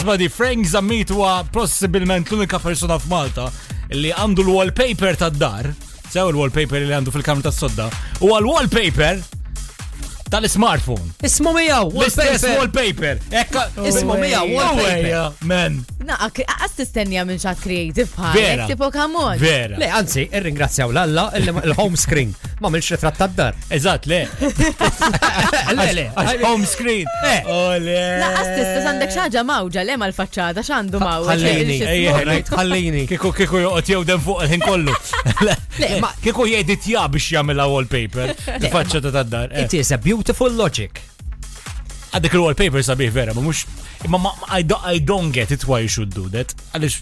Nisbadi, Frank Zammit huwa possibilment l-unika persona f'Malta li għandu l-wallpaper ta' dar sew l-wallpaper li għandu fil-kamra ta' sodda u għal-wallpaper tal-smartphone. Ismu mija, wallpaper. Ismu istess wallpaper. Ismu mija, wallpaper. Man naqqa assistenja minn xat creative bħal. Vera. Tipo kamon. Vera. Le, anzi, irringrazzjaw l-alla il-home screen. Ma minn xretrat tad dar. Eżat, le. Le, le. Home screen. Ole. Laqqas tista għandek xaġa mawġa le mal-facċata xandu mawġa. Ħallini. għallini. Kiku kiku joqot jewden fuq il-ħin kollu. Kiku jedit ja biex jagħmilha wallpaper. Il-facċata tad dar. Eh. It is a beautiful logic għaddek il-wallpaper sabiħ vera, ma mux, imma I don't get it why you should do that. Għalix.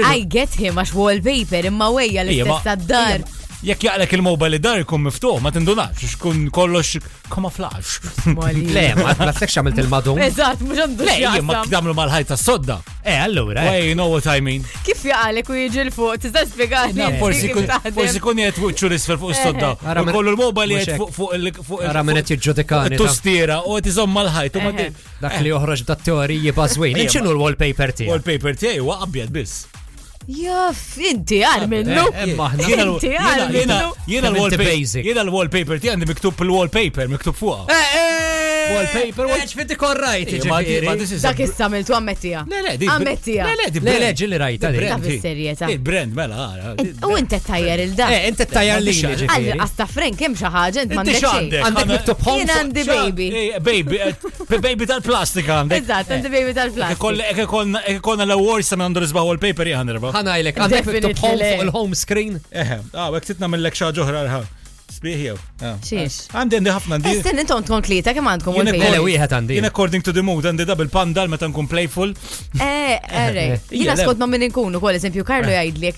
I get him għax wallpaper, imma wejja l-istess dar Jek jaqlek il-mobile dar ikun miftuħ, ma tindunax, xkun kollox kamuflaġġ. Le, ma t-plastek xamilt il-madum. Eżat, mux għandu. Le, ma mal-ħajta sodda. Eh, allura. Hey, you know what I mean. Kif jaqalek u jiġi l-fuq, tista' Na, Forsi kun jgħet fuq ċuris fil-fuq s-sodda. Eh. Kollu l-mobile jgħet fuq il-fuq. Għara minnet jġudikani. Tustira, u għet iżom mal-ħajt. Eh, eh. Dak li joħroġ dat teoriji bazwin. Iċinu l-wallpaper tiegħek. Wallpaper tiegħek huwa abjad biss. Jaff, inti għal minnu. Jena l-wallpaper Jena l-wallpaper tiegħek miktub l wallpaper miktub fuq. Wallpaper, wall. Ġifiri korrajt, ġifiri. Dak istamil, tu għammettija. Għammettija. Le, le, rajt. Il-brand, mela. Ah, eh, u inti il-dak. Eh, inti li. għasta Frank, kem xaħġa, inti mandi xaħġa. għandi baby. Eh, baby, baby tal-plastika Eżat, għandi baby tal-plastika. Ekkonna l-awards għandu rizbaħu wallpaper home screen. Ah, titna mill-lek xaħġa Sbieħjew. Ah. Xiex. Għandi għandi ħafna għandi. Istin intom tkun klieta għandi. according to the mood għandi double pandal meta nkun playful. Eh, erre. Eh, eh, ma min eżempju Karlo jgħid li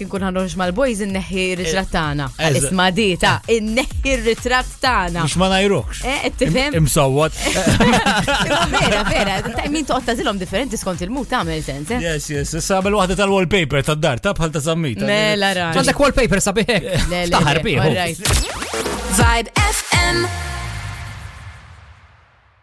mal-boys r eh, Isma' dita, r ma Eh, Vera, vera, min toqgħod tagħżilhom differenti skont il-mood tagħmel sens. Yes, yes, issa sabel waħda tal-wallpaper tad-dar ta' bħal ta' zammita. Mela ra. Għandek wallpaper sabiħek. Vibe FM.